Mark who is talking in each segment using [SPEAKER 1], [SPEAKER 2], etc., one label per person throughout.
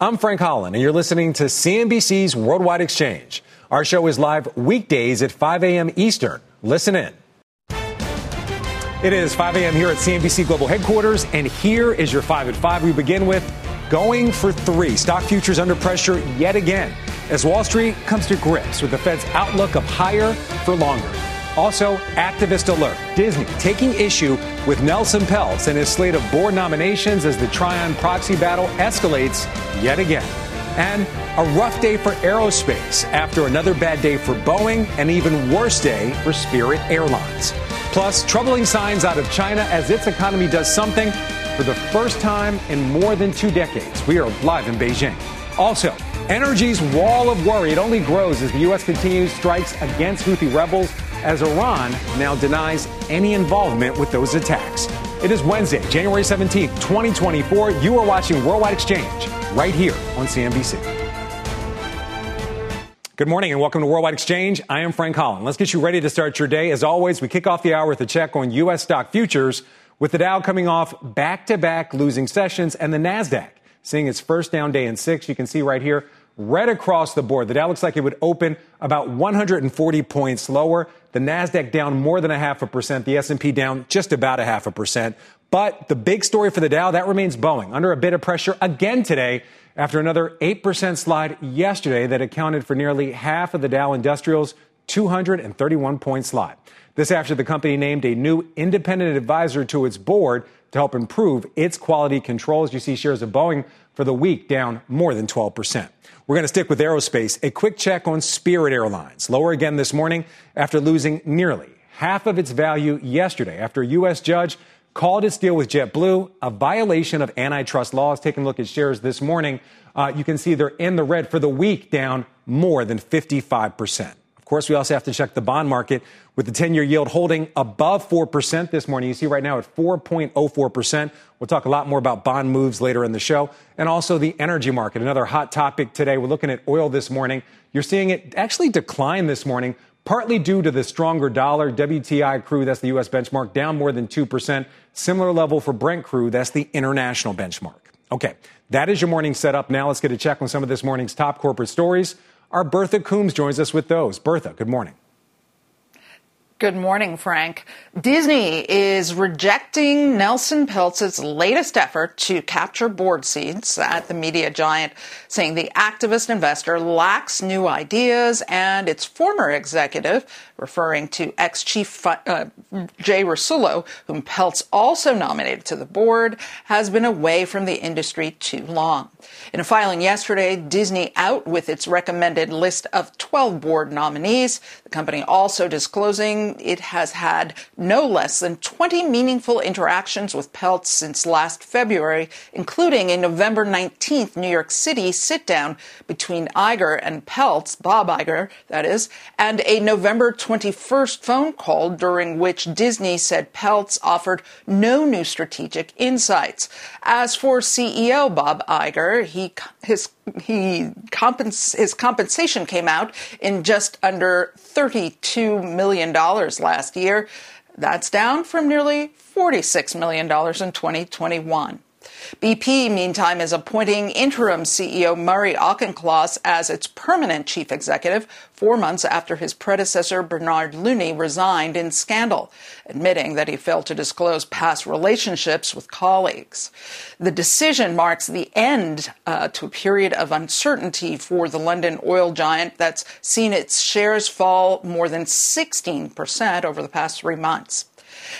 [SPEAKER 1] I'm Frank Holland, and you're listening to CNBC's Worldwide Exchange. Our show is live weekdays at 5 a.m. Eastern. Listen in. It is 5 a.m. here at CNBC Global Headquarters, and here is your 5 at 5. We begin with going for three. Stock futures under pressure yet again as Wall Street comes to grips with the Fed's outlook of higher for longer. Also, activist alert Disney taking issue with Nelson Peltz and his slate of board nominations as the Trian proxy battle escalates yet again. And a rough day for aerospace after another bad day for Boeing, and even worse day for Spirit Airlines. Plus, troubling signs out of China as its economy does something for the first time in more than two decades. We are live in Beijing. Also, energy's wall of worry, it only grows as the U.S. continues strikes against Houthi rebels as Iran now denies any involvement with those attacks. It is Wednesday, January 17th, 2024. You are watching Worldwide Exchange right here on CNBC. Good morning and welcome to Worldwide Exchange. I am Frank Holland. Let's get you ready to start your day. As always, we kick off the hour with a check on U.S. stock futures with the Dow coming off back to back losing sessions and the NASDAQ seeing its first down day in six. You can see right here, red across the board. The Dow looks like it would open about 140 points lower. The Nasdaq down more than a half a percent. The S&P down just about a half a percent. But the big story for the Dow that remains Boeing under a bit of pressure again today after another 8% slide yesterday that accounted for nearly half of the Dow Industrials 231 point slide. This after the company named a new independent advisor to its board to help improve its quality controls. You see shares of Boeing for the week down more than 12%. We're going to stick with aerospace. A quick check on Spirit Airlines. Lower again this morning after losing nearly half of its value yesterday after a U.S. judge called its deal with JetBlue a violation of antitrust laws. Taking a look at shares this morning, uh, you can see they're in the red for the week, down more than 55%. Of course, we also have to check the bond market with the 10 year yield holding above 4% this morning. You see right now at 4.04%. We'll talk a lot more about bond moves later in the show. And also the energy market, another hot topic today. We're looking at oil this morning. You're seeing it actually decline this morning, partly due to the stronger dollar. WTI crude, that's the U.S. benchmark, down more than 2%. Similar level for Brent crude, that's the international benchmark. Okay, that is your morning setup. Now let's get a check on some of this morning's top corporate stories. Our Bertha Coombs joins us with those. Bertha, good morning.
[SPEAKER 2] Good morning, Frank. Disney is rejecting Nelson Peltz's latest effort to capture board seats at the media giant, saying the activist investor lacks new ideas and its former executive, referring to ex-chief uh, Jay Rasulo, whom Peltz also nominated to the board, has been away from the industry too long. In a filing yesterday, Disney out with its recommended list of 12 board nominees. The company also disclosing it has had no less than 20 meaningful interactions with Peltz since last February, including a November 19th New York City sit down between Iger and Peltz, Bob Iger, that is, and a November 21st phone call during which Disney said Peltz offered no new strategic insights. As for CEO Bob Iger, he his he compens- his compensation came out in just under 32 million dollars last year. That's down from nearly 46 million dollars in 2021. BP, meantime, is appointing interim CEO Murray Auchincloss as its permanent chief executive four months after his predecessor Bernard Looney resigned in scandal, admitting that he failed to disclose past relationships with colleagues. The decision marks the end uh, to a period of uncertainty for the London oil giant that's seen its shares fall more than 16% over the past three months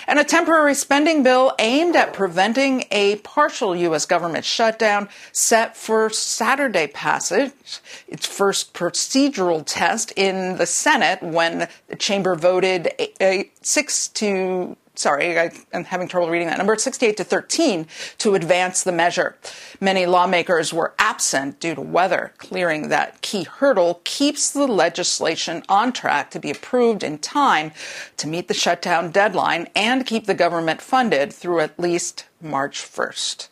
[SPEAKER 2] and a temporary spending bill aimed at preventing a partial U.S. government shutdown set for Saturday passage. Its first procedural test in the Senate when the chamber voted a, a six to sorry, I, am having trouble reading that number, 68 to 13 to advance the measure. Many lawmakers were absent due to weather. Clearing that key hurdle keeps the legislation on track to be approved in time to meet the shutdown deadline and keep the government funded through at least March 1st.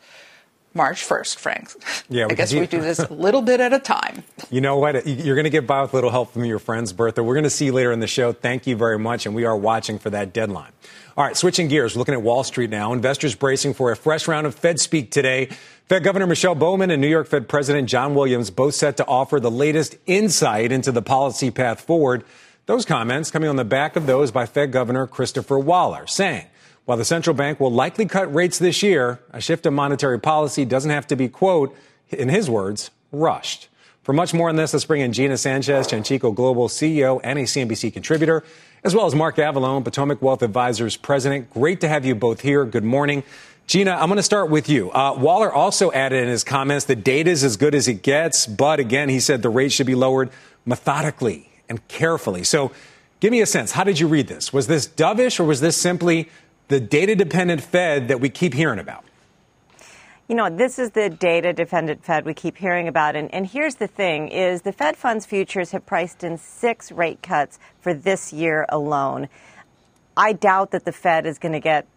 [SPEAKER 2] March 1st, Frank. Yeah, I guess we do this a little bit at a time.
[SPEAKER 1] You know what? You're going to get by with a little help from your friends, Bertha. We're going to see you later in the show. Thank you very much, and we are watching for that deadline. All right, switching gears, looking at Wall Street now. Investors bracing for a fresh round of Fed speak today. Fed Governor Michelle Bowman and New York Fed President John Williams both set to offer the latest insight into the policy path forward. Those comments coming on the back of those by Fed Governor Christopher Waller, saying, while the central bank will likely cut rates this year, a shift in monetary policy doesn't have to be, quote, in his words, rushed. For much more on this, let's bring in Gina Sanchez, Chantico Global CEO and a CNBC contributor as well as Mark Avallone, Potomac Wealth Advisors president. Great to have you both here. Good morning. Gina, I'm going to start with you. Uh, Waller also added in his comments the data is as good as it gets, but again, he said the rate should be lowered methodically and carefully. So give me a sense. How did you read this? Was this dovish or was this simply the data dependent Fed that we keep hearing about?
[SPEAKER 3] You know, this is the data dependent Fed we keep hearing about. And, and here's the thing is the Fed funds futures have priced in six rate cuts for this year alone. I doubt that the Fed is going to get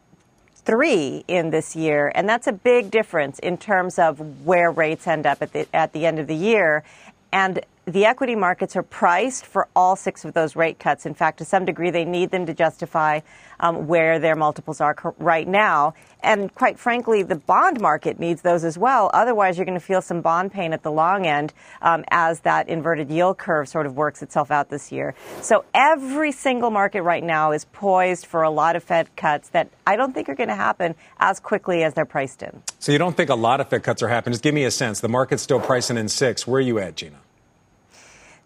[SPEAKER 3] three in this year, and that's a big difference in terms of where rates end up at the, at the end of the year. And the equity markets are priced for all six of those rate cuts. In fact, to some degree, they need them to justify um, where their multiples are right now. And quite frankly, the bond market needs those as well. Otherwise, you're going to feel some bond pain at the long end um, as that inverted yield curve sort of works itself out this year. So every single market right now is poised for a lot of Fed cuts that I don't think are going to happen as quickly as they're priced in.
[SPEAKER 1] So you don't think a lot of Fed cuts are happening? Just give me a sense. The market's still pricing in six. Where are you at, Gina?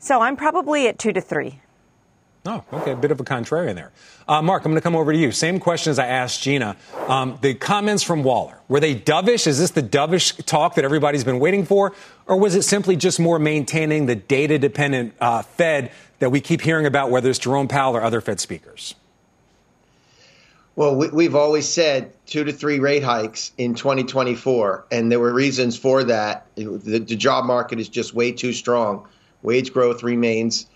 [SPEAKER 3] So I'm probably at two to three.
[SPEAKER 1] Oh, okay. A bit of a contrarian there. Uh, Mark, I'm going to come over to you. Same question as I asked Gina. Um, the comments from Waller, were they dovish? Is this the dovish talk that everybody's been waiting for? Or was it simply just more maintaining the data dependent uh, Fed that we keep hearing about, whether it's Jerome Powell or other Fed speakers?
[SPEAKER 4] Well, we, have always said two to three rate hikes in 2024, and there were reasons for that. The, the job market is just way too strong. Wage growth remains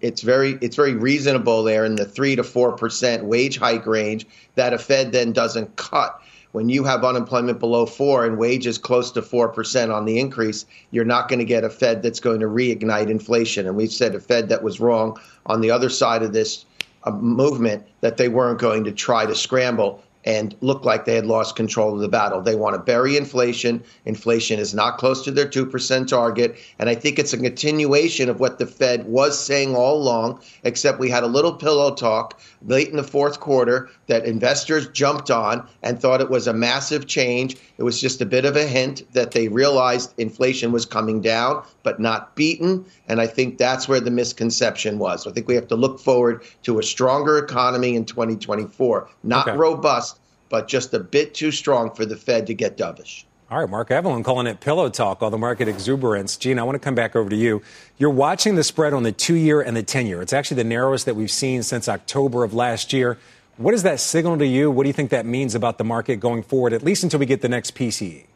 [SPEAKER 4] it's very it's very reasonable there in the three to four percent wage hike range that a Fed then doesn't cut. When you have unemployment below four and wages close to four percent on the increase, you're not going to get a Fed that's going to reignite inflation. And we've said a Fed that was wrong on the other side of this uh, movement that they weren't going to try to scramble and look like they had lost control of the battle. They want to bury inflation. Inflation is not close to their 2% target. And I think it's a continuation of what the Fed was saying all along, except we had a little pillow talk late in the fourth quarter that investors jumped on and thought it was a massive change. It was just a bit of a hint that they realized inflation was coming down, but not beaten. And I think that's where the misconception was. I think we have to look forward to a stronger economy in 2024, not okay. robust, but just a bit too strong for the Fed to get dovish.
[SPEAKER 1] All right, Mark Avallone calling it pillow talk, all the market exuberance. Gene, I want to come back over to you. You're watching the spread on the two year and the 10 year. It's actually the narrowest that we've seen since October of last year. What does that signal to you? What do you think that means about the market going forward, at least until we get the next PCE?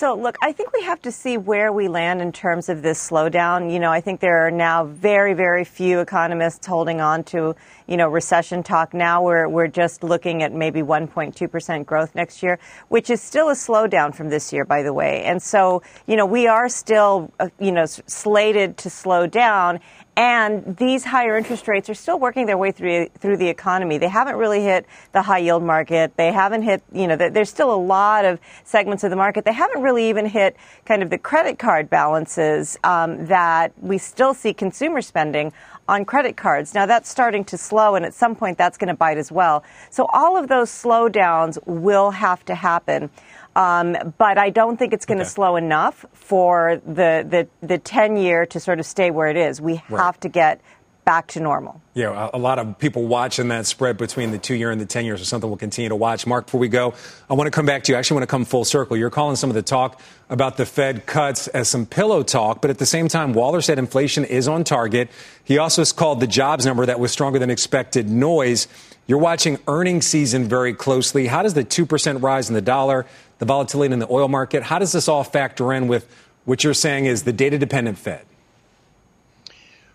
[SPEAKER 3] So, look, I think we have to see where we land in terms of this slowdown. You know, I think there are now very, very few economists holding on to, you know, recession talk. Now we're, we're just looking at maybe 1.2% growth next year, which is still a slowdown from this year, by the way. And so, you know, we are still, uh, you know, slated to slow down. And these higher interest rates are still working their way through through the economy. They haven't really hit the high yield market. They haven't hit, you know, there's still a lot of segments of the market. They haven't really even hit kind of the credit card balances um, that we still see consumer spending on credit cards. Now that's starting to slow, and at some point that's going to bite as well. So all of those slowdowns will have to happen. Um, but I don't think it's going to okay. slow enough for the, the, the 10 year to sort of stay where it is. We have to get back to normal.
[SPEAKER 1] Yeah, a lot of people watching that spread between the two year and the 10 years is something we'll continue to watch. Mark, before we go, I want to come back to you. I actually want to come full circle. You're calling some of the talk about the Fed cuts as some pillow talk, but at the same time, Waller said inflation is on target. He also called the jobs number that was stronger than expected noise. You're watching earnings season very closely. How does the 2% rise in the dollar, the volatility in the oil market, how does this all factor in with what you're saying is the data dependent Fed?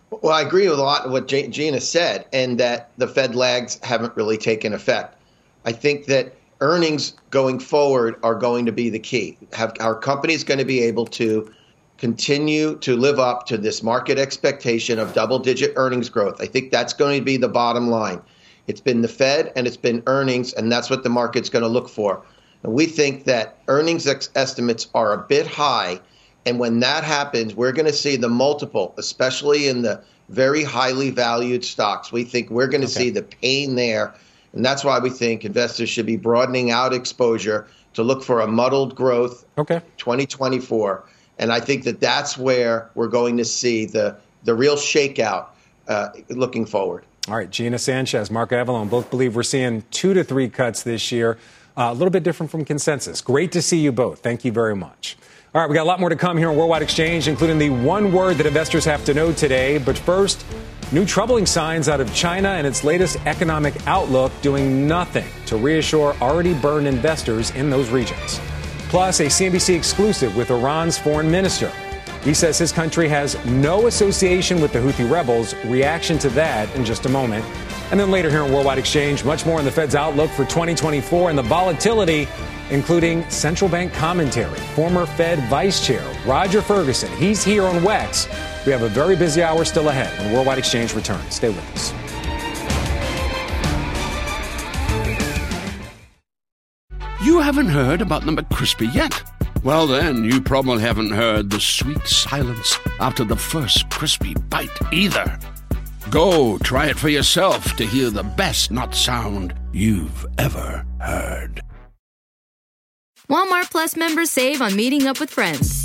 [SPEAKER 4] Well, I agree with a lot of what Gina said, and that the Fed lags haven't really taken effect. I think that earnings going forward are going to be the key. Have our companies going to be able to continue to live up to this market expectation of double-digit earnings growth? I think that's going to be the bottom line. It's been the Fed and it's been earnings, and that's what the market's going to look for. And we think that earnings ex- estimates are a bit high and when that happens, we're going to see the multiple, especially in the very highly valued stocks. We think we're going to okay. see the pain there. And that's why we think investors should be broadening out exposure to look for a muddled growth
[SPEAKER 1] okay.
[SPEAKER 4] 2024. And I think that that's where we're going to see the, the real shakeout uh, looking forward.
[SPEAKER 1] All right, Gina Sanchez, Mark Avallone both believe we're seeing two to three cuts this year. Uh, a little bit different from consensus. Great to see you both. Thank you very much. All right, we got a lot more to come here on Worldwide Exchange, including the one word that investors have to know today. But first, new troubling signs out of China and its latest economic outlook doing nothing to reassure already burned investors in those regions. Plus, a CNBC exclusive with Iran's foreign minister. He says his country has no association with the Houthi rebels. Reaction to that in just a moment. And then later here on Worldwide Exchange, much more on the Fed's outlook for 2024 and the volatility including central bank commentary, former Fed Vice Chair Roger Ferguson. He's here on WEX. We have a very busy hour still ahead when Worldwide Exchange returns. Stay with us.
[SPEAKER 5] You haven't heard about the McCrispy yet? Well, then, you probably haven't heard the sweet silence after the first crispy bite either. Go try it for yourself to hear the best not sound you've ever heard.
[SPEAKER 6] Walmart Plus members save on meeting up with friends.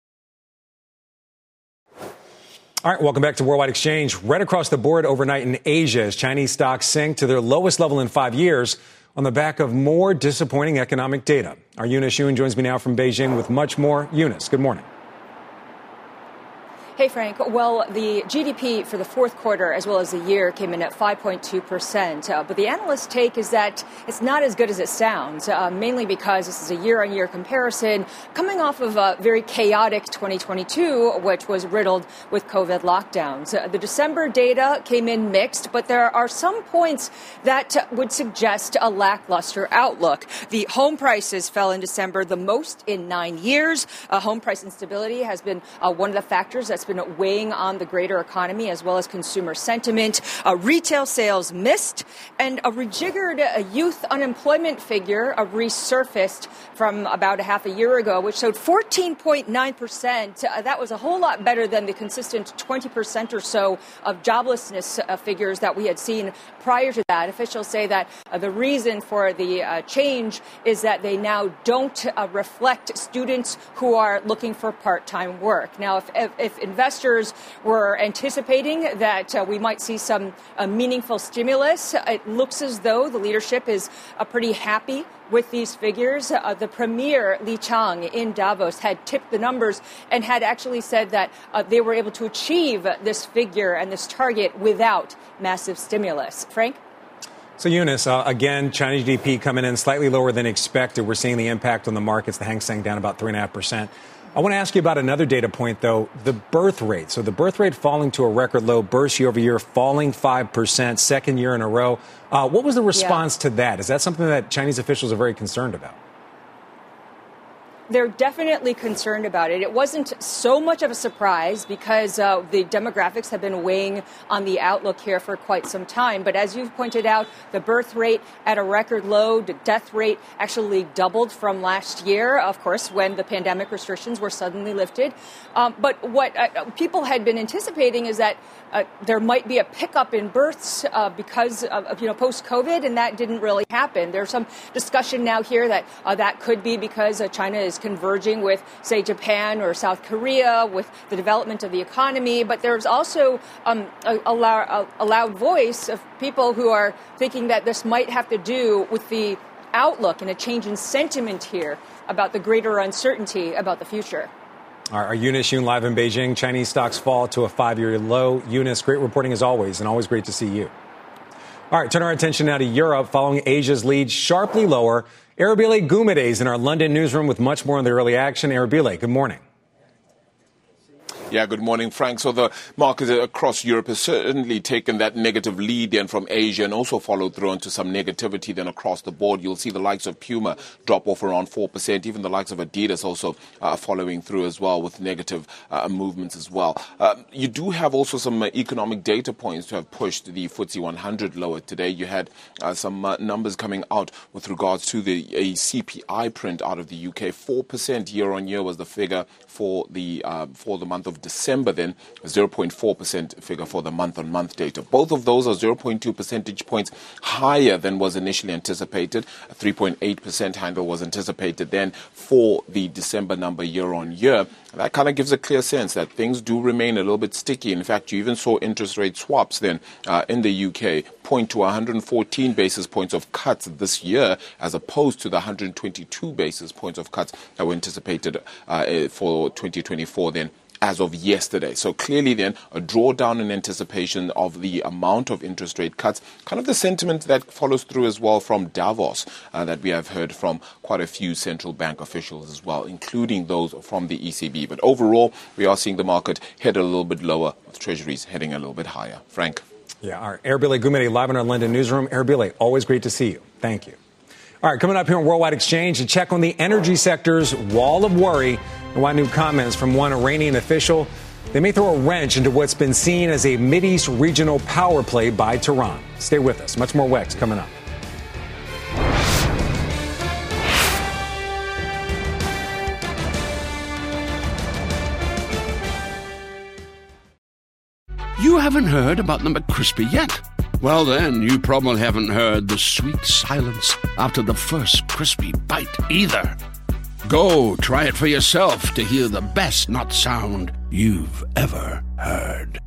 [SPEAKER 1] All right, welcome back to Worldwide Exchange. Right across the board overnight in Asia as Chinese stocks sink to their lowest level in five years on the back of more disappointing economic data. Our Eunice Yoon joins me now from Beijing with much more. Eunice, good morning.
[SPEAKER 7] Hey, Frank. Well, the GDP for the fourth quarter as well as the year came in at 5.2%. Uh, but the analyst take is that it's not as good as it sounds, uh, mainly because this is a year on year comparison coming off of a very chaotic 2022, which was riddled with COVID lockdowns. Uh, the December data came in mixed, but there are some points that would suggest a lackluster outlook. The home prices fell in December the most in nine years. Uh, home price instability has been uh, one of the factors that's been weighing on the greater economy as well as consumer sentiment. Uh, retail sales missed, and a rejiggered uh, youth unemployment figure uh, resurfaced from about a half a year ago, which showed 14.9%. Uh, that was a whole lot better than the consistent 20% or so of joblessness uh, figures that we had seen prior to that. Officials say that the reason for the change is that they now don't reflect students who are looking for part time work. Now, if, if, if investors were anticipating that uh, we might see some uh, meaningful stimulus. It looks as though the leadership is uh, pretty happy with these figures. Uh, the premier, Li Qiang, in Davos had tipped the numbers and had actually said that uh, they were able to achieve this figure and this target without massive stimulus. Frank?
[SPEAKER 1] So, Eunice, uh, again, Chinese GDP coming in slightly lower than expected. We're seeing the impact on the markets. The Hang Seng down about 3.5%. I want to ask you about another data point, though the birth rate. So the birth rate falling to a record low, births year over year falling 5%, second year in a row. Uh, what was the response yeah. to that? Is that something that Chinese officials are very concerned about?
[SPEAKER 7] They're definitely concerned about it. It wasn't so much of a surprise because uh, the demographics have been weighing on the outlook here for quite some time. But as you've pointed out, the birth rate at a record low, the death rate actually doubled from last year, of course, when the pandemic restrictions were suddenly lifted. Um, but what uh, people had been anticipating is that uh, there might be a pickup in births uh, because of, you know post COVID, and that didn't really happen. There's some discussion now here that uh, that could be because uh, China is converging with, say, Japan or South Korea with the development of the economy. But there's also um, a, a, a, a loud voice of people who are thinking that this might have to do with the outlook and a change in sentiment here about the greater uncertainty about the future.
[SPEAKER 1] Our, our Eunice Yoon live in Beijing. Chinese stocks fall to a five year low. Eunice, great reporting as always, and always great to see you. All right, turn our attention now to Europe following Asia's lead sharply lower. Arabile Gumede in our London newsroom with much more on the early action. Arabile, good morning.
[SPEAKER 8] Yeah, good morning, Frank. So the market across Europe has certainly taken that negative lead then from Asia and also followed through onto some negativity then across the board. You'll see the likes of Puma drop off around 4%, even the likes of Adidas also uh, following through as well with negative uh, movements as well. Uh, you do have also some uh, economic data points to have pushed the FTSE 100 lower today. You had uh, some uh, numbers coming out with regards to the CPI print out of the UK. 4% year on year was the figure for the, for the month of December, then 0.4% figure for the month on month data. Both of those are 0.2 percentage points higher than was initially anticipated. A 3.8% handle was anticipated then for the December number year on year. That kind of gives a clear sense that things do remain a little bit sticky. In fact, you even saw interest rate swaps then uh, in the UK point to 114 basis points of cuts this year, as opposed to the 122 basis points of cuts that were anticipated uh, for 2024 then as of yesterday. So clearly, then, a drawdown in anticipation of the amount of interest rate cuts, kind of the sentiment that follows through as well from Davos uh, that we have heard from quite a few central bank officials as well, including those from the ECB. But overall, we are seeing the market head a little bit lower, with treasuries heading a little bit higher. Frank.
[SPEAKER 1] Yeah, right. Arabile Gumede live in our London newsroom. Arabile, always great to see you. Thank you. All right, coming up here on Worldwide Exchange, a check on the energy sector's wall of worry and why new comments from one Iranian official. They may throw a wrench into what's been seen as a Mideast regional power play by Tehran. Stay with us. Much more WEX coming up.
[SPEAKER 5] You haven't heard about the McCrispy yet? Well, then, you probably haven't heard the sweet silence after the first crispy bite either. Go try it for yourself to hear the best not sound you've ever heard.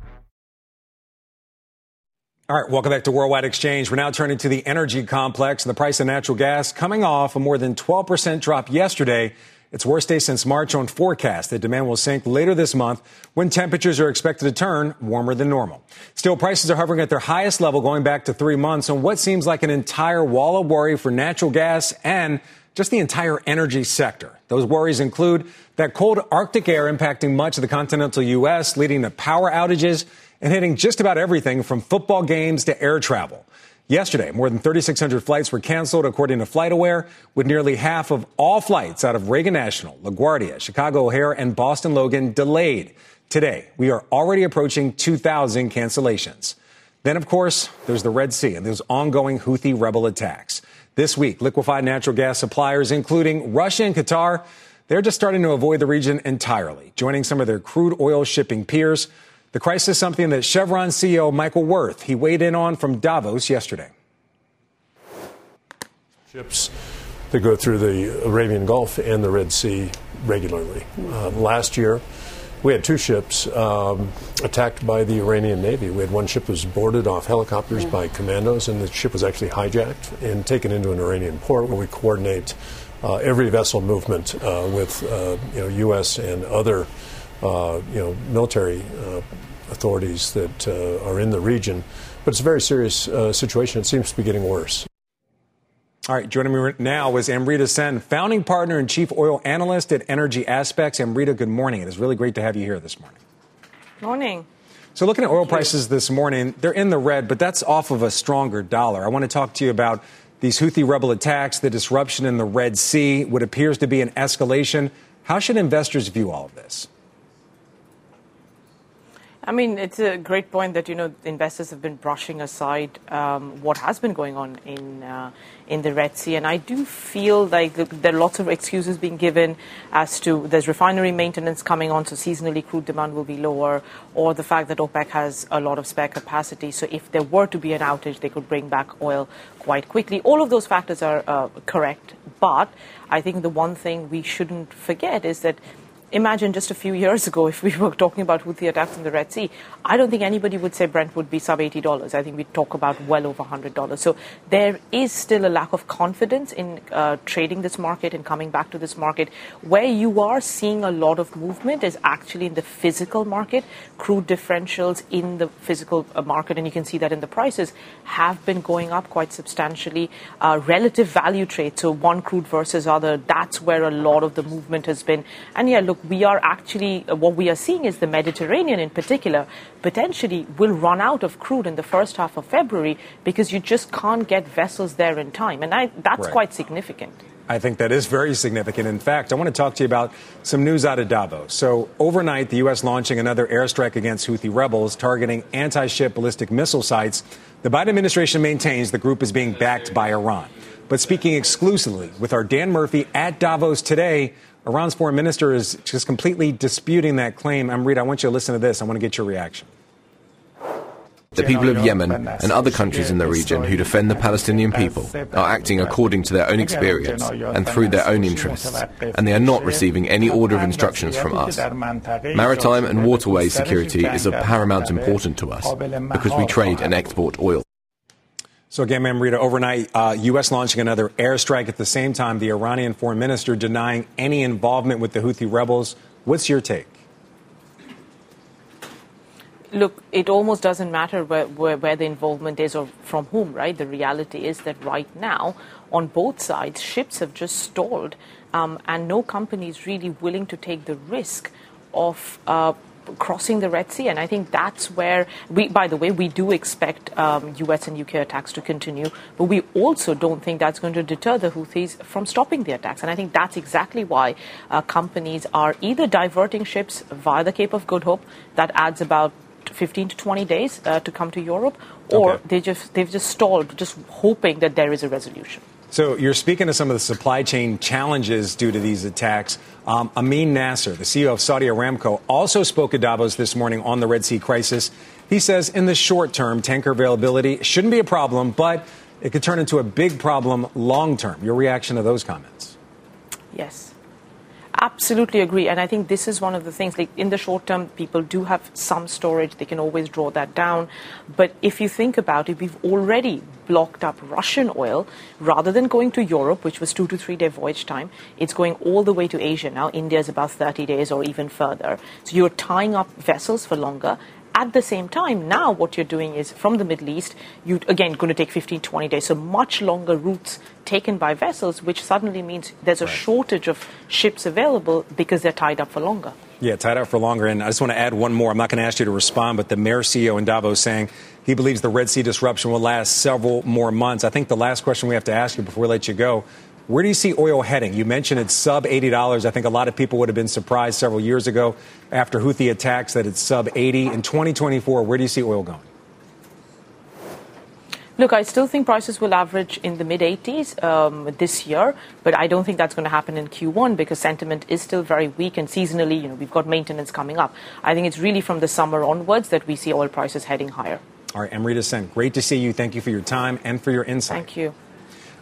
[SPEAKER 1] All right, welcome back to Worldwide Exchange. We're now turning to the energy complex and the price of natural gas coming off a more than 12% drop yesterday its worst day since March on forecast that demand will sink later this month when temperatures are expected to turn warmer than normal. Still, prices are hovering at their highest level going back to three months on what seems like an entire wall of worry for natural gas and just the entire energy sector. Those worries include that cold Arctic air impacting much of the continental U.S., leading to power outages and hitting just about everything from football games to air travel. Yesterday, more than 3,600 flights were canceled, according to FlightAware, with nearly half of all flights out of Reagan National, LaGuardia, Chicago O'Hare, and Boston Logan delayed. Today, we are already approaching 2,000 cancellations. Then, of course, there's the Red Sea and those ongoing Houthi rebel attacks. This week, liquefied natural gas suppliers, including Russia and Qatar, they're just starting to avoid the region entirely, joining some of their crude oil shipping peers. The crisis is something that Chevron CEO Michael Wirth, he weighed in on from Davos yesterday.
[SPEAKER 9] Ships that go through the Arabian Gulf and the Red Sea regularly. Uh, last year, we had two ships um, attacked by the Iranian Navy. We had one ship was boarded off helicopters by commandos, and the ship was actually hijacked and taken into an Iranian port where we coordinate uh, every vessel movement uh, with uh, you know, U.S. and other uh, you know, military uh, authorities that uh, are in the region. But it's a very serious uh, situation. It seems to be getting worse.
[SPEAKER 1] All right, joining me now is Amrita Sen, founding partner and chief oil analyst at Energy Aspects. Amrita, good morning. It is really great to have you here this morning.
[SPEAKER 10] Morning.
[SPEAKER 1] So, looking at oil prices this morning, they're in the red, but that's off of a stronger dollar. I want to talk to you about These Houthi rebel attacks, the disruption in the Red Sea, what appears to be an escalation. How should investors view all of this?
[SPEAKER 10] I mean, it's a great point that you know investors have been brushing aside um, what has been going on in uh, in the Red Sea, and I do feel like there are lots of excuses being given as to there's refinery maintenance coming on, so seasonally crude demand will be lower, or the fact that OPEC has a lot of spare capacity, so if there were to be an outage, they could bring back oil quite quickly. All of those factors are uh, correct, but I think the one thing we shouldn't forget is that imagine just a few years ago if we were talking about Houthi attacks in the Red Sea, I don't think anybody would say Brent would be sub $80. I think we'd talk about well over $100. So there is still a lack of confidence in uh, trading this market and coming back to this market. Where you are seeing a lot of movement is actually in the physical market. Crude differentials in the physical uh, market, and you can see that in the prices, have been going up quite substantially. Uh, relative value trade, so one crude versus other, that's where a lot of the movement has been. And yeah, look, we are actually, uh, what we are seeing is the Mediterranean in particular potentially will run out of crude in the first half of February because you just can't get vessels there in time. And I, that's right. quite significant.
[SPEAKER 1] I think that is very significant. In fact, I want to talk to you about some news out of Davos. So, overnight, the U.S. launching another airstrike against Houthi rebels targeting anti ship ballistic missile sites. The Biden administration maintains the group is being backed by Iran. But speaking exclusively with our Dan Murphy at Davos today, Iran's foreign minister is just completely disputing that claim. Amrita, I want you to listen to this. I want to get your reaction.
[SPEAKER 11] The people of Yemen and other countries in the region who defend the Palestinian people are acting according to their own experience and through their own interests, and they are not receiving any order of instructions from us. Maritime and waterway security is of paramount importance to us because we trade and export oil.
[SPEAKER 1] So again, Amrita, overnight, uh, U.S. launching another airstrike at the same time, the Iranian foreign minister denying any involvement with the Houthi rebels. What's your take?
[SPEAKER 10] Look, it almost doesn't matter where, where, where, the involvement is or from whom, right? The reality is that right now, on both sides, ships have just stalled, um, and no company is really willing to take the risk of uh, crossing the Red Sea. And I think that's where we, by the way, we do expect um, US and UK attacks to continue, but we also don't think that's going to deter the Houthis from stopping the attacks. And I think that's exactly why uh, companies are either diverting ships via the Cape of Good Hope, that adds about 15 to 20 days uh, to come to Europe, or okay. they just, they've just stalled, just hoping that there is a resolution.
[SPEAKER 1] So you're speaking to some of the supply chain challenges due to these attacks. Um, Amin Nasser, the CEO of Saudi Aramco, also spoke at Davos this morning on the Red Sea crisis. He says in the short term, tanker availability shouldn't be a problem, but it could turn into a big problem long term. Your reaction to those comments?
[SPEAKER 10] Yes. Absolutely agree. And I think this is one of the things, like in the short term, people do have some storage. They can always draw that down. But if you think about it, we've already blocked up Russian oil rather than going to Europe, which was two to three day voyage time. It's going all the way to Asia now. India is about 30 days or even further. So you're tying up vessels for longer. At the same time, now what you're doing is from the Middle East, you're again going to take 15, 20 days, so much longer routes taken by vessels, which suddenly means there's a right. shortage of ships available because they're tied up for longer.
[SPEAKER 1] Yeah, tied up for longer. And I just want to add one more. I'm not going to ask you to respond, but the Maersk CEO in Davos saying he believes the Red Sea disruption will last several more months. I think the last question we have to ask you before we let you go where do you see oil heading? You mentioned it's sub $80. I think a lot of people would have been surprised several years ago after Houthi attacks that it's sub 80. In 2024, where do you see oil going?
[SPEAKER 10] Look, I still think prices will average in the mid 80s um, this year, but I don't think that's going to happen in Q1 because sentiment is still very weak and seasonally, you know, we've got maintenance coming up. I think it's really from the summer onwards that we see oil prices heading higher.
[SPEAKER 1] All right, Amrita Sen, great to see you. Thank you for your time and for your insight.
[SPEAKER 10] Thank you.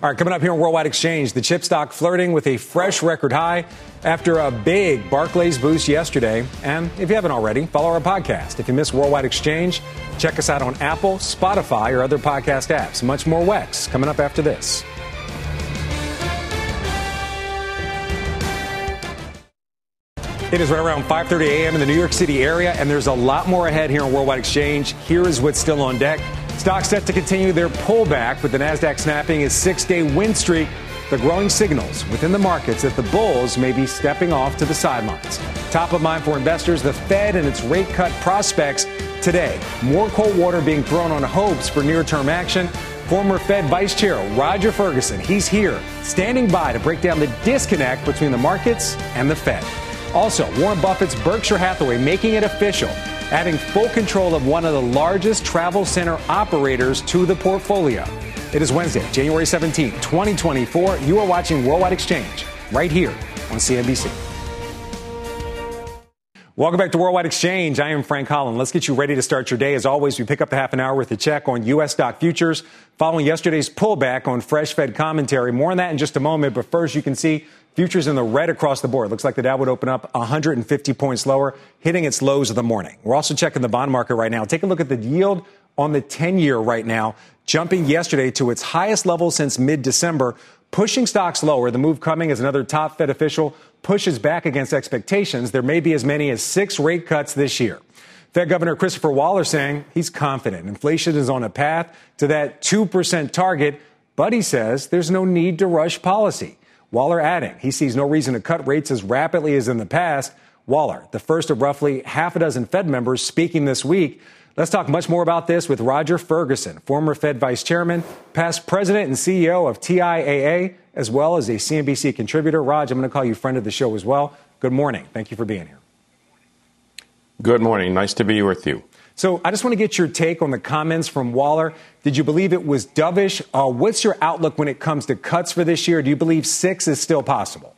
[SPEAKER 1] All right, coming up here on Worldwide Exchange, the chip stock flirting with a fresh record high after a big Barclays boost yesterday. And if you haven't already, follow our podcast. If you miss Worldwide Exchange, check us out on Apple, Spotify, or other podcast apps. Much more WEX coming up after this. It is right around 5:30 a.m. in the New York City area, and there's a lot more ahead here on Worldwide Exchange. Here is what's still on deck. Stocks set to continue their pullback, with the Nasdaq snapping a six-day win streak. The growing signals within the markets that the bulls may be stepping off to the sidelines. Top of mind for investors, the Fed and its rate cut prospects today. More cold water being thrown on hopes for near-term action. Former Fed Vice Chair Roger Ferguson, he's here, standing by to break down the disconnect between the markets and the Fed. Also, Warren Buffett's Berkshire Hathaway making it official, adding full control of one of the largest travel center operators to the portfolio. It is Wednesday, January 17, 2024. You are watching Worldwide Exchange right here on CNBC. Welcome back to Worldwide Exchange. I am Frank Holland. Let's get you ready to start your day. As always, we pick up the half an hour with a check on U.S. stock futures following yesterday's pullback on fresh Fed commentary. More on that in just a moment. But first, you can see futures in the red across the board. Looks like the Dow would open up 150 points lower, hitting its lows of the morning. We're also checking the bond market right now. Take a look at the yield on the 10 year right now, jumping yesterday to its highest level since mid December, pushing stocks lower. The move coming as another top Fed official pushes back against expectations. There may be as many as six rate cuts this year. Fed Governor Christopher Waller saying he's confident inflation is on a path to that 2% target, but he says there's no need to rush policy. Waller adding he sees no reason to cut rates as rapidly as in the past. Waller, the first of roughly half a dozen Fed members speaking this week. Let's talk much more about this with Roger Ferguson, former Fed vice chairman, past president and CEO of TIAA, as well as a CNBC contributor. Raj, I'm going to call you friend of the show as well. Good morning. Thank you for being here.
[SPEAKER 12] Good morning. Nice to be with you.
[SPEAKER 1] So I just want to get your take on the comments from Waller. Did you believe it was dovish? Uh, what's your outlook when it comes to cuts for this year? Do you believe six is still possible?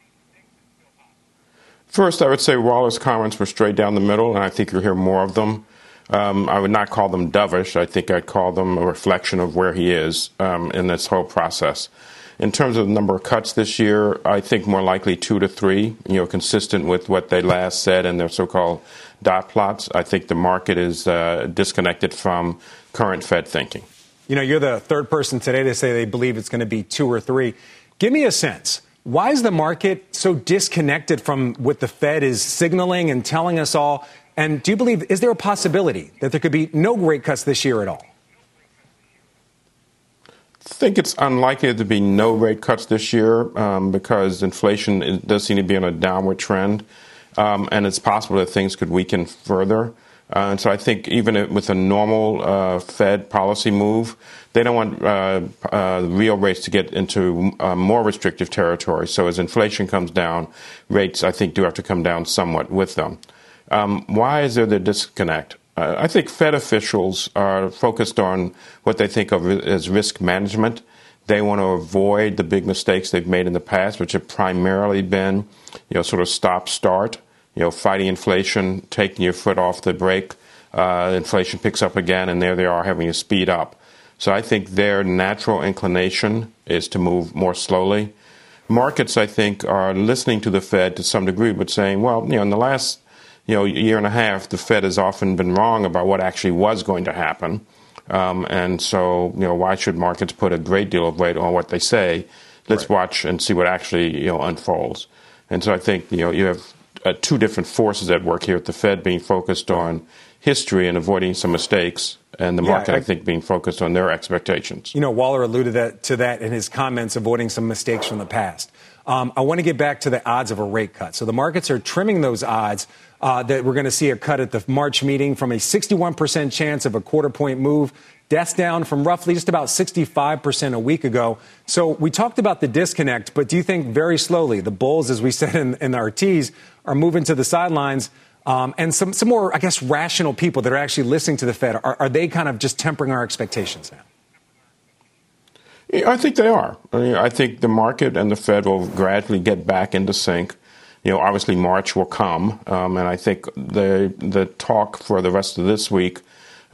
[SPEAKER 12] First, I would say Waller's comments were straight down the middle, and I think you'll hear more of them. Um, I would not call them dovish. I think I'd call them a reflection of where he is um, in this whole process. In terms of the number of cuts this year, I think more likely two to three, you know, consistent with what they last said in their so called dot plots. I think the market is uh, disconnected from current Fed thinking.
[SPEAKER 1] You know, you're the third person today to say they believe it's going to be two or three. Give me a sense. Why is the market so disconnected from what the Fed is signaling and telling us all? And do you believe, is there a possibility that there could be no rate cuts this year at all?
[SPEAKER 12] I think it's unlikely to be no rate cuts this year um, because inflation does seem to be on a downward trend, um, and it's possible that things could weaken further. Uh, and so I think even with a normal uh, Fed policy move, they don't want uh, uh real rates to get into uh, more restrictive territory. So as inflation comes down, rates I think do have to come down somewhat with them. Um, why is there the disconnect? Uh, I think Fed officials are focused on what they think of as risk management. They want to avoid the big mistakes they've made in the past, which have primarily been, you know, sort of stop start, you know, fighting inflation, taking your foot off the brake. Uh, inflation picks up again, and there they are having to speed up. So I think their natural inclination is to move more slowly. Markets, I think, are listening to the Fed to some degree, but saying, well, you know, in the last you know, year and a half, the Fed has often been wrong about what actually was going to happen. Um, and so, you know, why should markets put a great deal of weight on what they say? Let's right. watch and see what actually, you know, unfolds. And so I think, you know, you have uh, two different forces at work here at the Fed being focused on history and avoiding some mistakes, and the market, yeah, I, I, think, being focused on their expectations.
[SPEAKER 1] You know, Waller alluded that, to that in his comments, avoiding some mistakes from the past. Um, I want to get back to the odds of a rate cut. So the markets are trimming those odds uh, that we're going to see a cut at the March meeting from a 61% chance of a quarter point move. Deaths down from roughly just about 65% a week ago. So we talked about the disconnect, but do you think very slowly the bulls, as we said in, in our teas, are moving to the sidelines? Um, and some, some more, I guess, rational people that are actually listening to the Fed, are, are they kind of just tempering our expectations now?
[SPEAKER 12] I think they are. I, mean, I think the market and the Fed will gradually get back into sync you know, obviously March will come, um, and I think the the talk for the rest of this week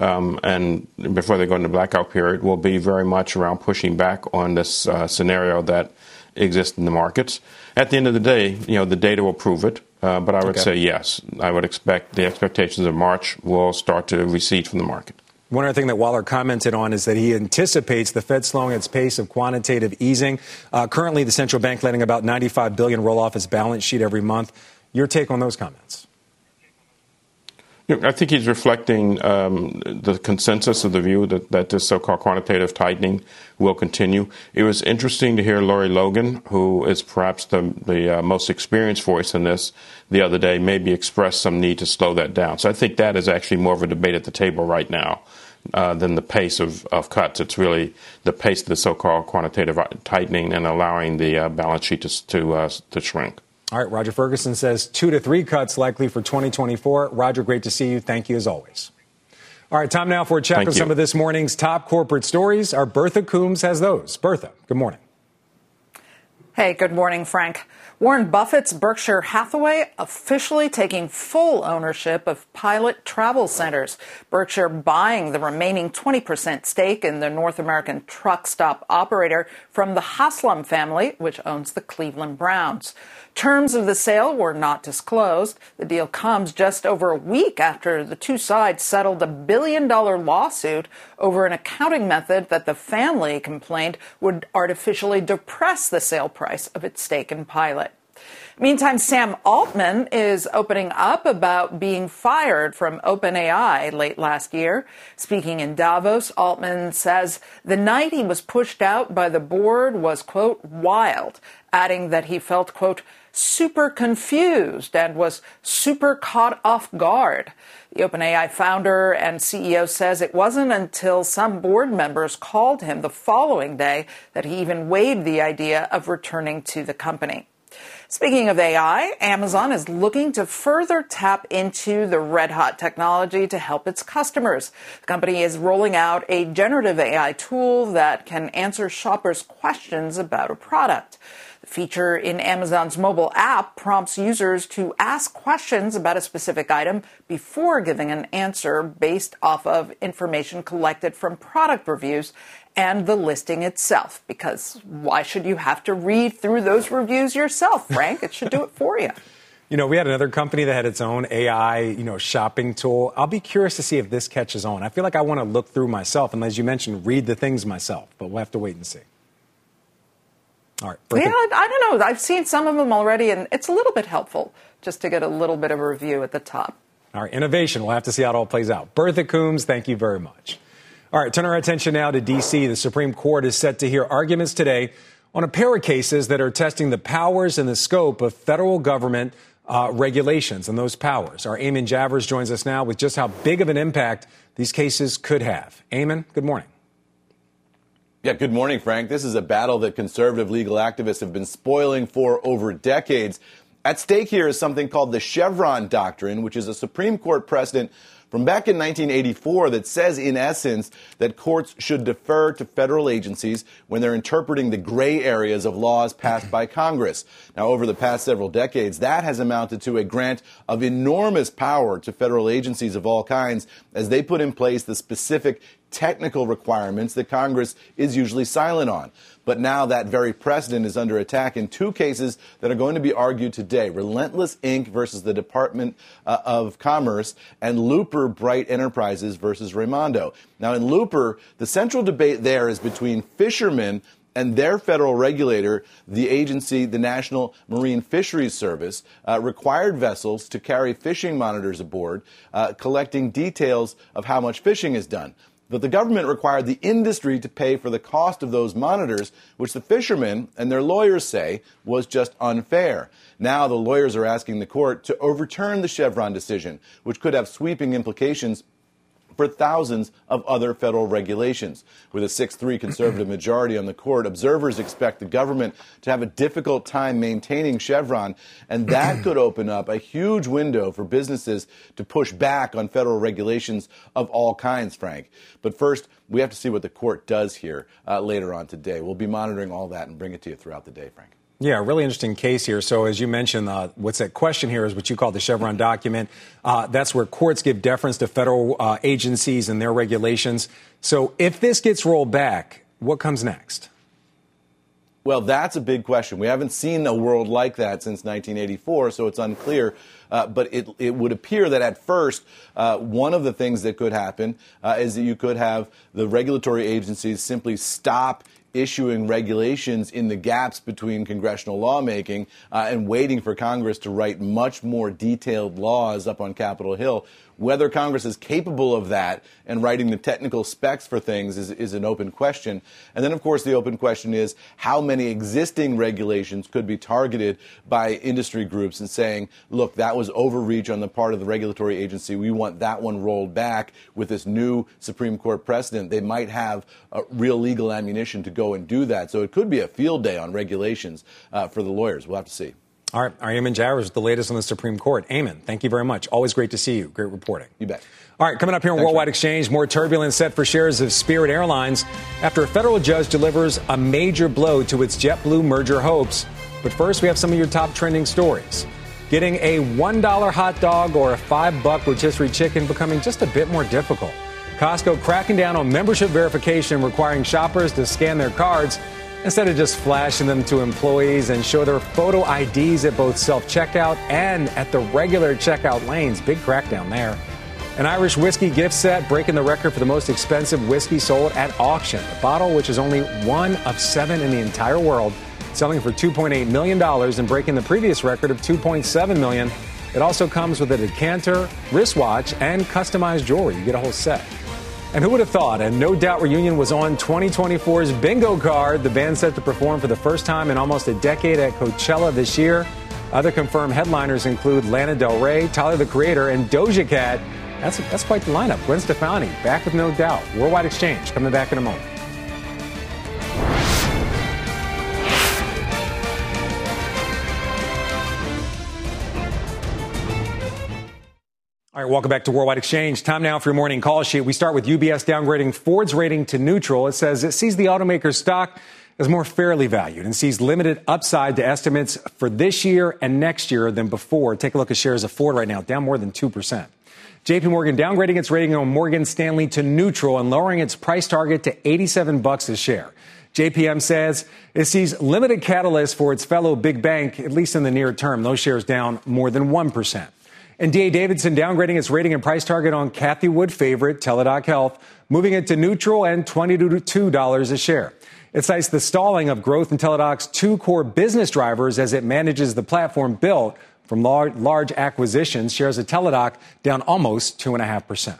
[SPEAKER 12] um, and before they go into blackout period will be very much around pushing back on this uh, scenario that exists in the markets. At the end of the day, you know, the data will prove it. Uh, but I would okay. say yes. I would expect the expectations of March will start to recede from the market.
[SPEAKER 1] One other thing that Waller commented on is that he anticipates the Fed slowing its pace of quantitative easing. Uh, currently, the central bank letting about 95 billion roll off its balance sheet every month. Your take on those comments?
[SPEAKER 12] I think he's reflecting um, the consensus of the view that, that this so-called quantitative tightening will continue. It was interesting to hear Lori Logan, who is perhaps the, the uh, most experienced voice in this, the other day, maybe express some need to slow that down. So I think that is actually more of a debate at the table right now uh, than the pace of, of cuts. It's really the pace of the so-called quantitative tightening and allowing the uh, balance sheet to to, uh, to shrink.
[SPEAKER 1] All right, Roger Ferguson says two to three cuts likely for 2024. Roger, great to see you. Thank you as always. All right, time now for a check Thank of you. some of this morning's top corporate stories. Our Bertha Coombs has those. Bertha, good morning.
[SPEAKER 2] Hey, good morning, Frank. Warren Buffett's Berkshire Hathaway officially taking full ownership of Pilot Travel Centers. Berkshire buying the remaining 20% stake in the North American truck stop operator from the Haslam family, which owns the Cleveland Browns. Terms of the sale were not disclosed. The deal comes just over a week after the two sides settled a billion dollar lawsuit over an accounting method that the family complained would artificially depress the sale price of its stake in Pilot. Meantime, Sam Altman is opening up about being fired from OpenAI late last year. Speaking in Davos, Altman says the night he was pushed out by the board was, quote, wild, adding that he felt, quote, super confused and was super caught off guard. The OpenAI founder and CEO says it wasn't until some board members called him the following day that he even weighed the idea of returning to the company. Speaking of AI, Amazon is looking to further tap into the red hot technology to help its customers. The company is rolling out a generative AI tool that can answer shoppers' questions about a product. Feature in Amazon's mobile app prompts users to ask questions about a specific item before giving an answer based off of information collected from product reviews and the listing itself. Because why should you have to read through those reviews yourself, Frank? it should do it for you.
[SPEAKER 1] You know, we had another company that had its own AI, you know, shopping tool. I'll be curious to see if this catches on. I feel like I want to look through myself and, as you mentioned, read the things myself, but we'll have to wait and see.
[SPEAKER 2] All right. Yeah, I don't know. I've seen some of them already, and it's a little bit helpful just to get a little bit of a review at the top.
[SPEAKER 1] All right, innovation. We'll have to see how it all plays out. Bertha Coombs, thank you very much. All right, turn our attention now to D.C. The Supreme Court is set to hear arguments today on a pair of cases that are testing the powers and the scope of federal government uh, regulations and those powers. Our Eamon Javers joins us now with just how big of an impact these cases could have. Eamon, good morning.
[SPEAKER 13] Yeah, good morning, Frank. This is a battle that conservative legal activists have been spoiling for over decades. At stake here is something called the Chevron Doctrine, which is a Supreme Court precedent from back in 1984 that says, in essence, that courts should defer to federal agencies when they're interpreting the gray areas of laws passed by Congress. Now, over the past several decades, that has amounted to a grant of enormous power to federal agencies of all kinds as they put in place the specific technical requirements that Congress is usually silent on. But now that very precedent is under attack in two cases that are going to be argued today Relentless Inc. versus the Department uh, of Commerce and Loper Bright Enterprises versus Raimondo. Now, in Loper, the central debate there is between fishermen and their federal regulator, the agency, the National Marine Fisheries Service, uh, required vessels to carry fishing monitors aboard, uh, collecting details of how much fishing is done. But the government required the industry to pay for the cost of those monitors, which the fishermen and their lawyers say was just unfair. Now the lawyers are asking the court to overturn the Chevron decision, which could have sweeping implications for thousands of other federal regulations. With a 6 3 conservative majority on the court, observers expect the government to have a difficult time maintaining Chevron, and that could open up a huge window for businesses to push back on federal regulations of all kinds, Frank. But first, we have to see what the court does here uh, later on today. We'll be monitoring all that and bring it to you throughout the day, Frank.
[SPEAKER 1] Yeah, really interesting case here. So, as you mentioned, uh, what's that question here is what you call the Chevron document. Uh, that's where courts give deference to federal uh, agencies and their regulations. So, if this gets rolled back, what comes next?
[SPEAKER 13] Well, that's a big question. We haven't seen a world like that since 1984, so it's unclear. Uh, but it, it would appear that at first, uh, one of the things that could happen uh, is that you could have the regulatory agencies simply stop issuing regulations in the gaps between congressional lawmaking uh, and waiting for Congress to write much more detailed laws up on Capitol Hill Whether Congress is capable of that and writing the technical specs for things is, is an open question. And then, of course, the open question is how many existing regulations could be targeted by industry groups and saying, look, that was overreach on the part of the regulatory agency. We want that one rolled back with this new Supreme Court precedent. They might have real legal ammunition to go and do that. So it could be a field day on regulations uh, for the lawyers. We'll have to see.
[SPEAKER 1] All right, our Eamon Javers with the latest on the Supreme Court. Eamon, thank you very much. Always great to see you. Great reporting.
[SPEAKER 13] You bet.
[SPEAKER 1] All right, coming up here on Worldwide Exchange, more turbulence set for shares of Spirit Airlines after a federal judge delivers a major blow to its JetBlue merger hopes. But first, we have some of your top trending stories. Getting a $1 hot dog or a 5 buck rotisserie chicken becoming just a bit more difficult. Costco cracking down on membership verification, requiring shoppers to scan their cards instead of just flashing them to employees and show their photo IDs at both self checkout and at the regular checkout lanes. Big crackdown there. An Irish whiskey gift set breaking the record for the most expensive whiskey sold at auction. The bottle, which is only one of seven in the entire world, selling for $2.8 million and breaking the previous record of 2.7 million. It also comes with a decanter, wristwatch, and customized jewelry. You get a whole set. And who would have thought? A No Doubt reunion was on 2024's bingo card. The band set to perform for the first time in almost a decade at Coachella this year. Other confirmed headliners include Lana Del Rey, Tyler the Creator, and Doja Cat. That's, that's quite the lineup. Gwen Stefani back with No Doubt. Worldwide Exchange coming back in a moment. Welcome back to Worldwide Exchange. Time now for your morning call sheet. We start with UBS downgrading Ford's rating to neutral. It says it sees the automaker's stock as more fairly valued and sees limited upside to estimates for this year and next year than before. Take a look at shares of Ford right now, down more than 2%. JP Morgan downgrading its rating on Morgan Stanley to neutral and lowering its price target to 87 bucks a share. JPM says it sees limited catalysts for its fellow big bank, at least in the near term. Those shares down more than 1%. And DA Davidson downgrading its rating and price target on Cathie Wood favorite Teladoc Health, moving it to neutral and $22 a share. It cites the stalling of growth in Teladoc's two core business drivers as it manages the platform built from large, large acquisitions. Shares of Teladoc down almost 2.5%.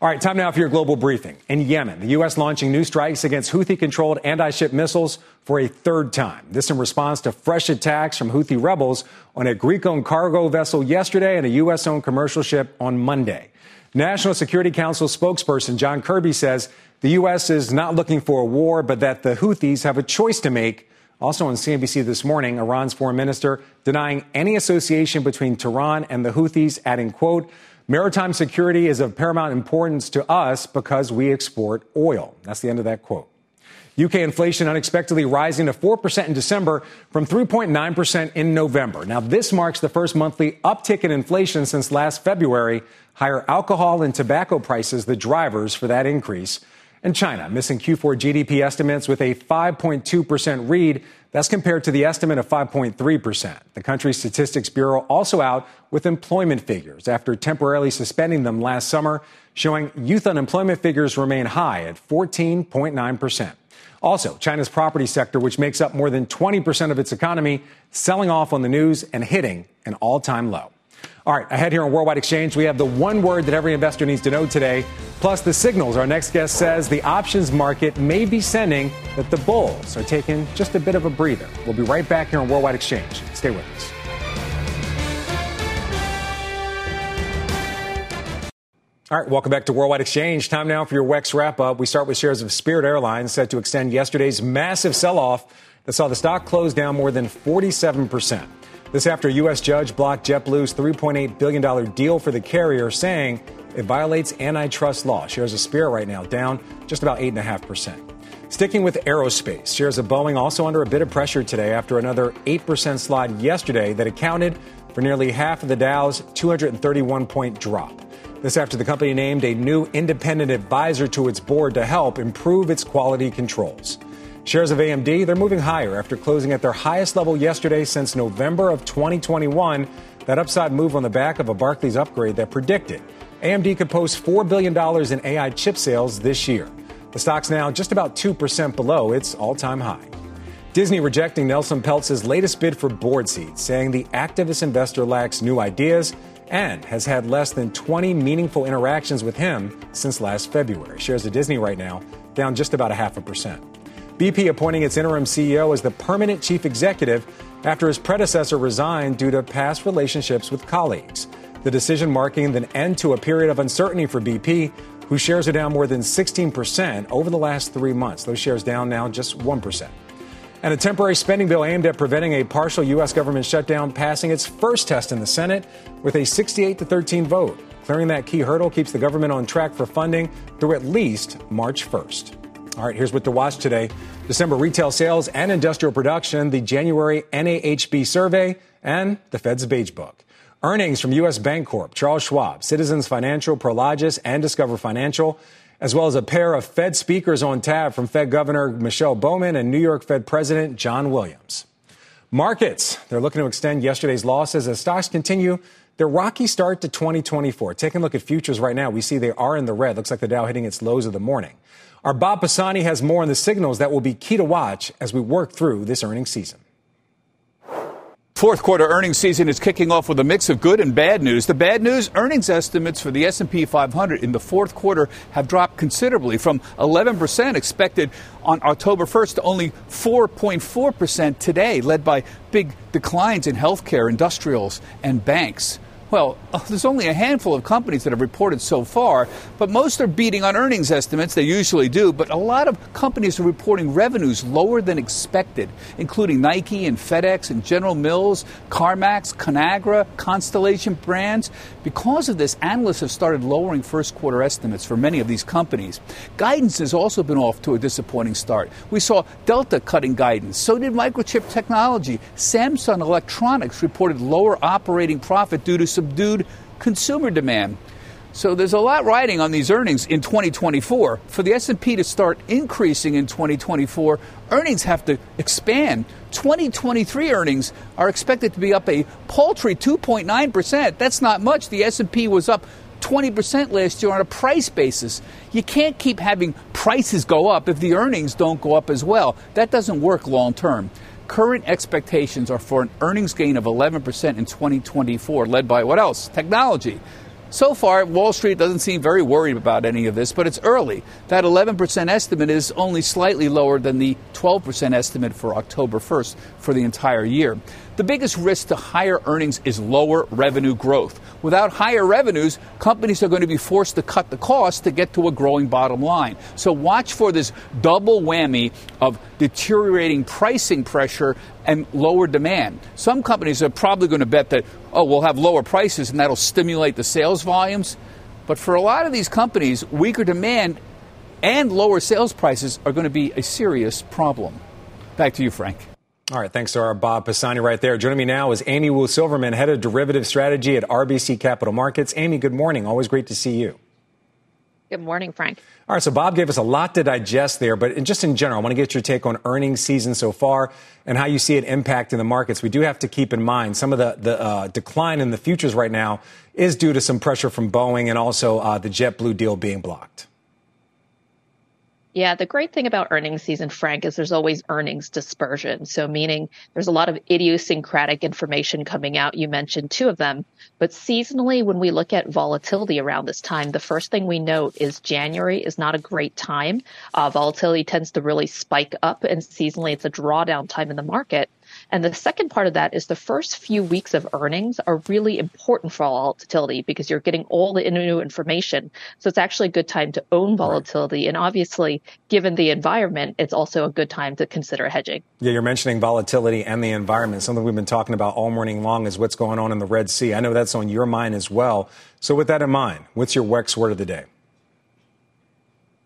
[SPEAKER 1] All right, time now for your global briefing. In Yemen, the U.S. launching new strikes against Houthi controlled anti ship missiles for a third time. This in response to fresh attacks from Houthi rebels on a Greek owned cargo vessel yesterday and a U.S. owned commercial ship on Monday. National Security Council spokesperson John Kirby says the U.S. is not looking for a war, but that the Houthis have a choice to make. Also on CNBC this morning, Iran's foreign minister denying any association between Tehran and the Houthis, adding, quote, Maritime security is of paramount importance to us because we export oil. That's the end of that quote. UK inflation unexpectedly rising to 4% in December from 3.9% in November. Now, this marks the first monthly uptick in inflation since last February. Higher alcohol and tobacco prices, the drivers for that increase. And China missing Q4 GDP estimates with a 5.2% read that's compared to the estimate of 5.3%. The country's Statistics Bureau also out with employment figures after temporarily suspending them last summer, showing youth unemployment figures remain high at 14.9%. Also, China's property sector, which makes up more than 20% of its economy, selling off on the news and hitting an all time low. All right, ahead here on Worldwide Exchange, we have the one word that every investor needs to know today, plus the signals our next guest says the options market may be sending that the bulls are taking just a bit of a breather. We'll be right back here on Worldwide Exchange. Stay with us. All right, welcome back to Worldwide Exchange. Time now for your WEX wrap up. We start with shares of Spirit Airlines set to extend yesterday's massive sell off that saw the stock close down more than 47 percent. This after a U.S. judge blocked JetBlue's $3.8 billion deal for the carrier, saying it violates antitrust law. Shares of Spirit right now down just about 8.5%. Sticking with aerospace, shares of Boeing also under a bit of pressure today after another 8% slide yesterday that accounted for nearly half of the Dow's 231 point drop. This after the company named a new independent advisor to its board to help improve its quality controls. Shares of AMD, they're moving higher after closing at their highest level yesterday since November of 2021. That upside move on the back of a Barclays upgrade that predicted AMD could post $4 billion in AI chip sales this year. The stock's now just about 2% below its all time high. Disney rejecting Nelson Peltz's latest bid for board seats, saying the activist investor lacks new ideas and has had less than 20 meaningful interactions with him since last February. Shares of Disney right now down just about a half a percent. BP appointing its interim CEO as the permanent chief executive after his predecessor resigned due to past relationships with colleagues. The decision marking the end to a period of uncertainty for BP, whose shares are down more than 16% over the last three months. Those shares down now just 1%. And a temporary spending bill aimed at preventing a partial U.S. government shutdown passing its first test in the Senate with a 68 to 13 vote. Clearing that key hurdle keeps the government on track for funding through at least March 1st. All right, here's what to watch today December retail sales and industrial production, the January NAHB survey, and the Fed's Beige Book. Earnings from U.S. Bancorp, Charles Schwab, Citizens Financial, Prologis, and Discover Financial, as well as a pair of Fed speakers on tap from Fed Governor Michelle Bowman and New York Fed President John Williams. Markets, they're looking to extend yesterday's losses as stocks continue their rocky start to 2024. Taking a look at futures right now, we see they are in the red. Looks like the Dow hitting its lows of the morning. Our Bob Pisani has more on the signals that will be key to watch as we work through this earnings season.
[SPEAKER 14] Fourth quarter earnings season is kicking off with a mix of good and bad news. The bad news, earnings estimates for the S&P 500 in the fourth quarter have dropped considerably from 11% expected on October 1st to only 4.4% today, led by big declines in healthcare, industrials, and banks. Well, there's only a handful of companies that have reported so far, but most are beating on earnings estimates. They usually do, but a lot of companies are reporting revenues lower than expected, including Nike and FedEx and General Mills, CarMax, Conagra, Constellation Brands. Because of this, analysts have started lowering first quarter estimates for many of these companies. Guidance has also been off to a disappointing start. We saw Delta cutting guidance. So did Microchip Technology. Samsung Electronics reported lower operating profit due to subdued consumer demand. So there's a lot riding on these earnings in 2024. For the S&P to start increasing in 2024, earnings have to expand. 2023 earnings are expected to be up a paltry 2.9%. That's not much. The S&P was up 20% last year on a price basis. You can't keep having prices go up if the earnings don't go up as well. That doesn't work long term. Current expectations are for an earnings gain of 11% in 2024, led by what else? Technology. So far, Wall Street doesn't seem very worried about any of this, but it's early. That 11% estimate is only slightly lower than the 12% estimate for October 1st for the entire year. The biggest risk to higher earnings is lower revenue growth. Without higher revenues, companies are going to be forced to cut the cost to get to a growing bottom line. So watch for this double whammy of deteriorating pricing pressure and lower demand. Some companies are probably going to bet that, oh, we'll have lower prices and that'll stimulate the sales volumes. But for a lot of these companies, weaker demand and lower sales prices are going to be a serious problem. Back to you, Frank.
[SPEAKER 1] All right, thanks to our Bob Pisani right there. Joining me now is Amy Wu Silverman, head of derivative strategy at RBC Capital Markets. Amy, good morning. Always great to see you.
[SPEAKER 15] Good morning, Frank.
[SPEAKER 1] All right, so Bob gave us a lot to digest there, but just in general, I want to get your take on earnings season so far and how you see it impacting the markets. We do have to keep in mind some of the, the uh, decline in the futures right now is due to some pressure from Boeing and also uh, the JetBlue deal being blocked.
[SPEAKER 15] Yeah, the great thing about earnings season, Frank, is there's always earnings dispersion. So, meaning there's a lot of idiosyncratic information coming out. You mentioned two of them. But seasonally, when we look at volatility around this time, the first thing we note is January is not a great time. Uh, volatility tends to really spike up, and seasonally, it's a drawdown time in the market. And the second part of that is the first few weeks of earnings are really important for volatility because you're getting all the new information. So it's actually a good time to own volatility. Right. And obviously, given the environment, it's also a good time to consider hedging.
[SPEAKER 1] Yeah, you're mentioning volatility and the environment. Something we've been talking about all morning long is what's going on in the Red Sea. I know that's on your mind as well. So with that in mind, what's your WEX word of the day?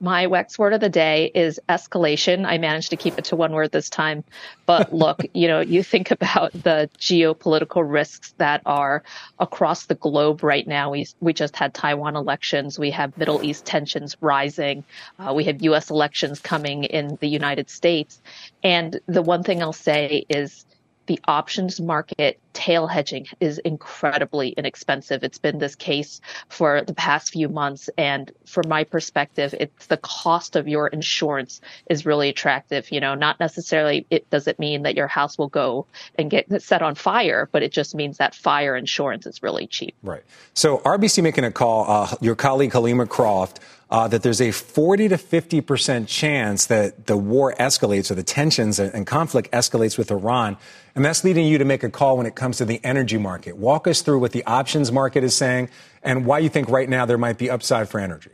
[SPEAKER 15] My WEX word of the day is escalation. I managed to keep it to one word this time. But look, you know, you think about the geopolitical risks that are across the globe right now. We, we just had Taiwan elections. We have Middle East tensions rising. Uh, we have U.S. elections coming in the United States. And the one thing I'll say is the options market tail hedging is incredibly inexpensive. It's been this case for the past few months. And from my perspective, it's the cost of your insurance is really attractive. You know, not necessarily it doesn't mean that your house will go and get set on fire, but it just means that fire insurance is really cheap.
[SPEAKER 1] Right. So RBC making a call, uh, your colleague Helima Croft, uh, that there's a 40 to 50 percent chance that the war escalates or the tensions and conflict escalates with Iran. And that's leading you to make a call when it comes to the energy market. Walk us through what the options market is saying and why you think right now there might be upside for energy.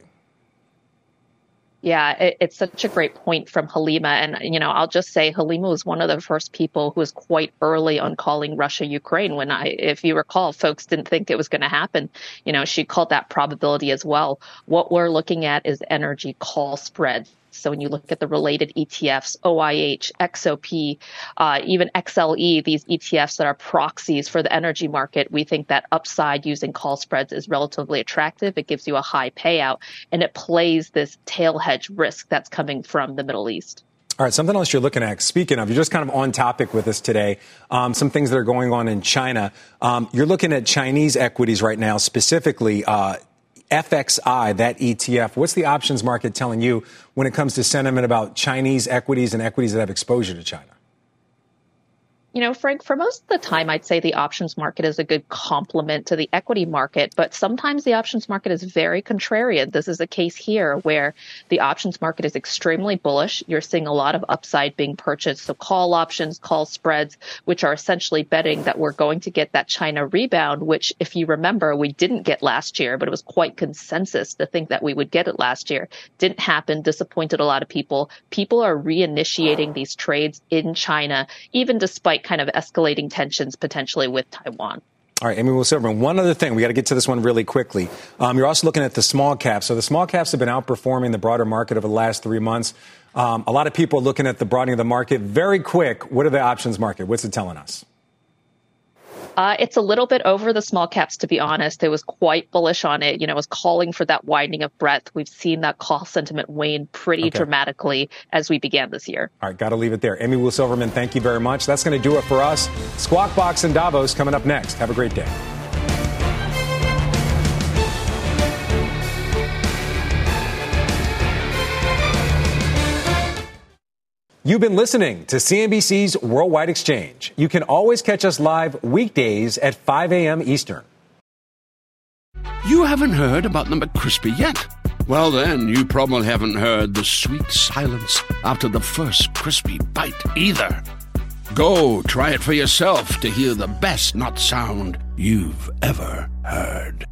[SPEAKER 15] Yeah, it, it's such a great point from Helima. And, you know, I'll just say Helima was one of the first people who was quite early on calling Russia Ukraine when I, if you recall, folks didn't think it was going to happen. You know, she called that probability as well. What we're looking at is energy call spreads. So when you look at the related ETFs, OIH, XOP, uh, even XLE, these ETFs that are proxies for the energy market, we think that upside using call spreads is relatively attractive. It gives you a high payout and it plays this tail hedge risk that's coming from the Middle East.
[SPEAKER 1] All right, something else you're looking at. Speaking of, you're just kind of on topic with us today. Um, some things that are going on in China. Um, you're looking at Chinese equities right now, specifically. Uh, FXI, that ETF, what's the options market telling you when it comes to sentiment about Chinese equities and equities that have exposure to China?
[SPEAKER 15] You know, Frank, for most of the time, I'd say the options market is a good complement to the equity market, but sometimes the options market is very contrarian. This is a case here where the options market is extremely bullish. You're seeing a lot of upside being purchased. So call options, call spreads, which are essentially betting that we're going to get that China rebound, which if you remember, we didn't get last year, but it was quite consensus to think that we would get it last year. Didn't happen, disappointed a lot of people. People are reinitiating these trades in China, even despite kind of escalating tensions potentially with Taiwan.
[SPEAKER 1] All right, Amy Silverman. One other thing, we got to get to this one really quickly. Um, you're also looking at the small caps. So the small caps have been outperforming the broader market over the last three months. Um, a lot of people are looking at the broadening of the market. Very quick, what are the options market? What's it telling us?
[SPEAKER 15] Uh, it's a little bit over the small caps, to be honest. It was quite bullish on it. You know, it was calling for that widening of breadth. We've seen that call sentiment wane pretty okay. dramatically as we began this year.
[SPEAKER 1] All right, got to leave it there. Amy Wu Silverman, thank you very much. That's going to do it for us. Squawk Box and Davos coming up next. Have a great day. You've been listening to CNBC's Worldwide Exchange. You can always catch us live weekdays at 5 a.m. Eastern.
[SPEAKER 5] You haven't heard about the McCrispy yet? Well, then, you probably haven't heard the sweet silence after the first crispy bite either. Go try it for yourself to hear the best not sound you've ever heard.